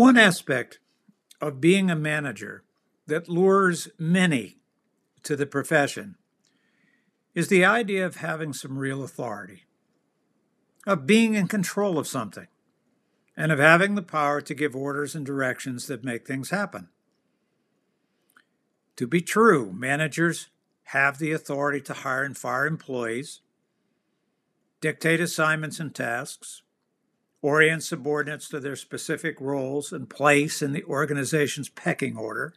One aspect of being a manager that lures many to the profession is the idea of having some real authority, of being in control of something, and of having the power to give orders and directions that make things happen. To be true, managers have the authority to hire and fire employees, dictate assignments and tasks, orient subordinates to their specific roles and place in the organization's pecking order,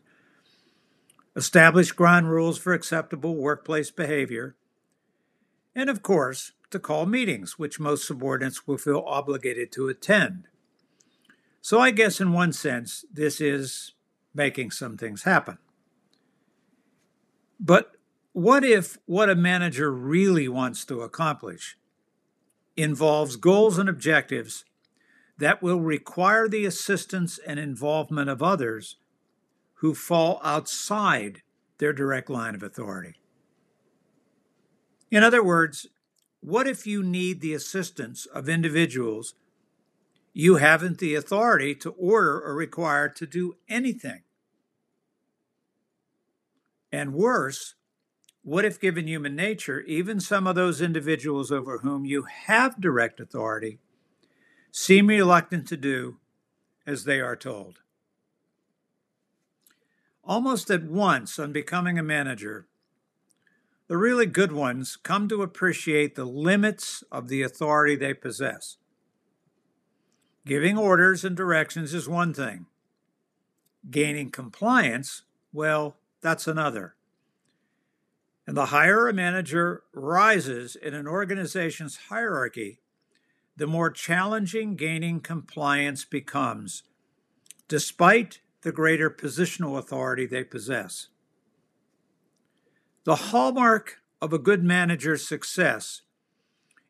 establish ground rules for acceptable workplace behavior, and of course, to call meetings, which most subordinates will feel obligated to attend. So, I guess in one sense, this is making some things happen. But what if what a manager really wants to accomplish involves goals and objectives that will require the assistance and involvement of others who fall outside their direct line of authority? In other words, what if you need the assistance of individuals you haven't the authority to order or require to do anything? And worse, what if, given human nature, even some of those individuals over whom you have direct authority seem reluctant to do as they are told? Almost at once, on becoming a manager, the really good ones come to appreciate the limits of the authority they possess. Giving orders and directions is one thing. Gaining compliance, well, that's another. And the higher a manager rises in an organization's hierarchy, the more challenging gaining compliance becomes, despite the greater positional authority they possess. The hallmark of a good manager's success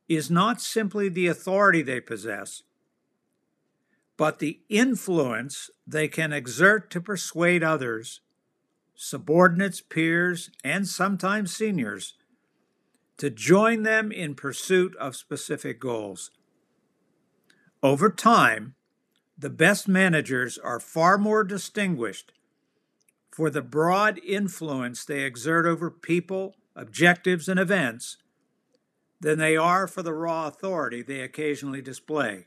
is not simply the authority they possess, but the influence they can exert to persuade others subordinates, peers, and sometimes seniors to join them in pursuit of specific goals. Over time, the best managers are far more distinguished for the broad influence they exert over people, objectives, and events than they are for the raw authority they occasionally display.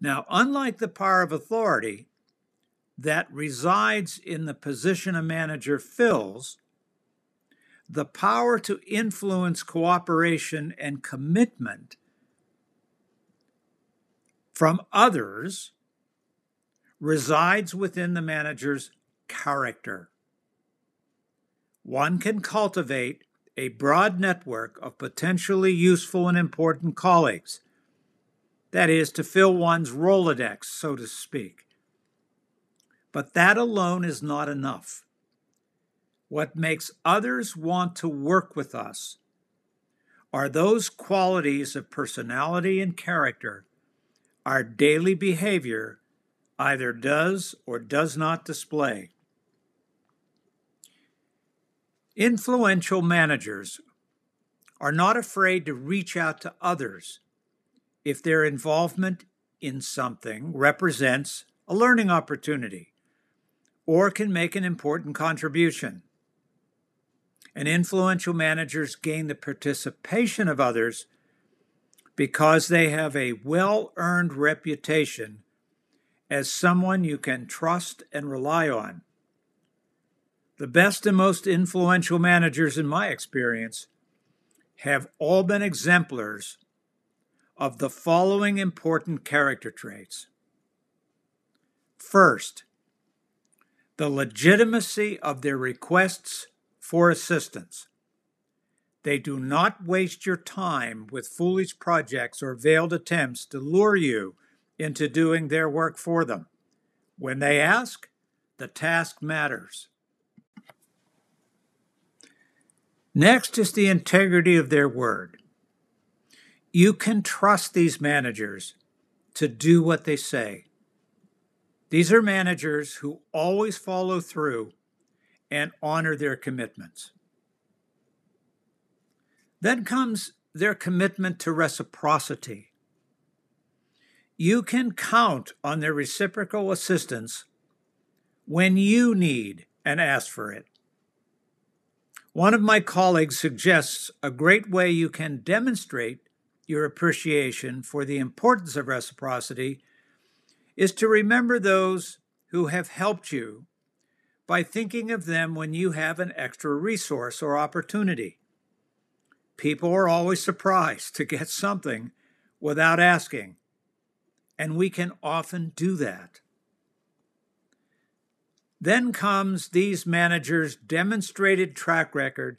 Now, unlike the power of authority, that resides in the position a manager fills, the power to influence cooperation and commitment from others resides within the manager's character. One can cultivate a broad network of potentially useful and important colleagues. That is, to fill one's Rolodex, so to speak. But that alone is not enough. What makes others want to work with us are those qualities of personality and character our daily behavior either does or does not display. Influential managers are not afraid to reach out to others if their involvement in something represents a learning opportunity or can make an important contribution. And influential managers gain the participation of others because they have a well earned reputation as someone you can trust and rely on. The best and most influential managers, in my experience, have all been exemplars of the following important character traits. First, the legitimacy of their requests for assistance. They do not waste your time with foolish projects or veiled attempts to lure you into doing their work for them. When they ask, the task matters. Next is the integrity of their word. You can trust these managers to do what they say. These are managers who always follow through and honor their commitments. Then comes their commitment to reciprocity. You can count on their reciprocal assistance when you need and ask for it. One of my colleagues suggests a great way you can demonstrate your appreciation for the importance of reciprocity is to remember those who have helped you by thinking of them when you have an extra resource or opportunity. People are always surprised to get something without asking, and we can often do that. Then comes these managers' demonstrated track record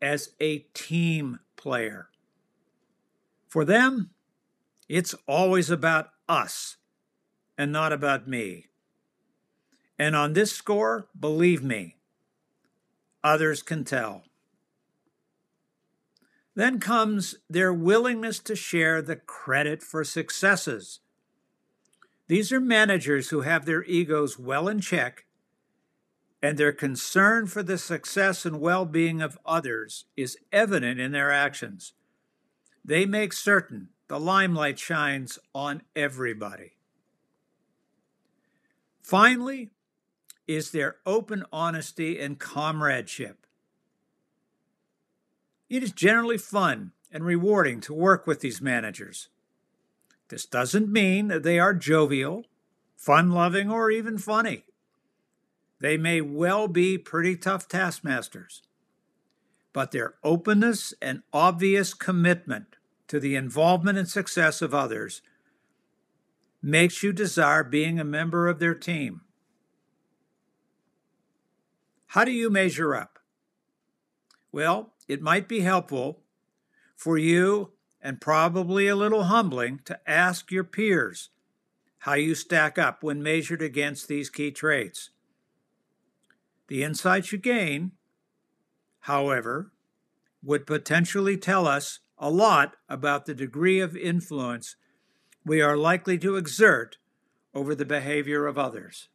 as a team player. For them, it's always about us and not about me. And on this score, believe me, others can tell. Then comes their willingness to share the credit for successes. These are managers who have their egos well in check, and their concern for the success and well being of others is evident in their actions. They make certain the limelight shines on everybody. Finally, is their open honesty and comradeship. It is generally fun and rewarding to work with these managers. This doesn't mean that they are jovial, fun loving, or even funny. They may well be pretty tough taskmasters, but their openness and obvious commitment to the involvement and success of others makes you desire being a member of their team. How do you measure up? Well, it might be helpful for you and probably a little humbling to ask your peers how you stack up when measured against these key traits. The insights you gain, however, would potentially tell us a lot about the degree of influence we are likely to exert over the behavior of others.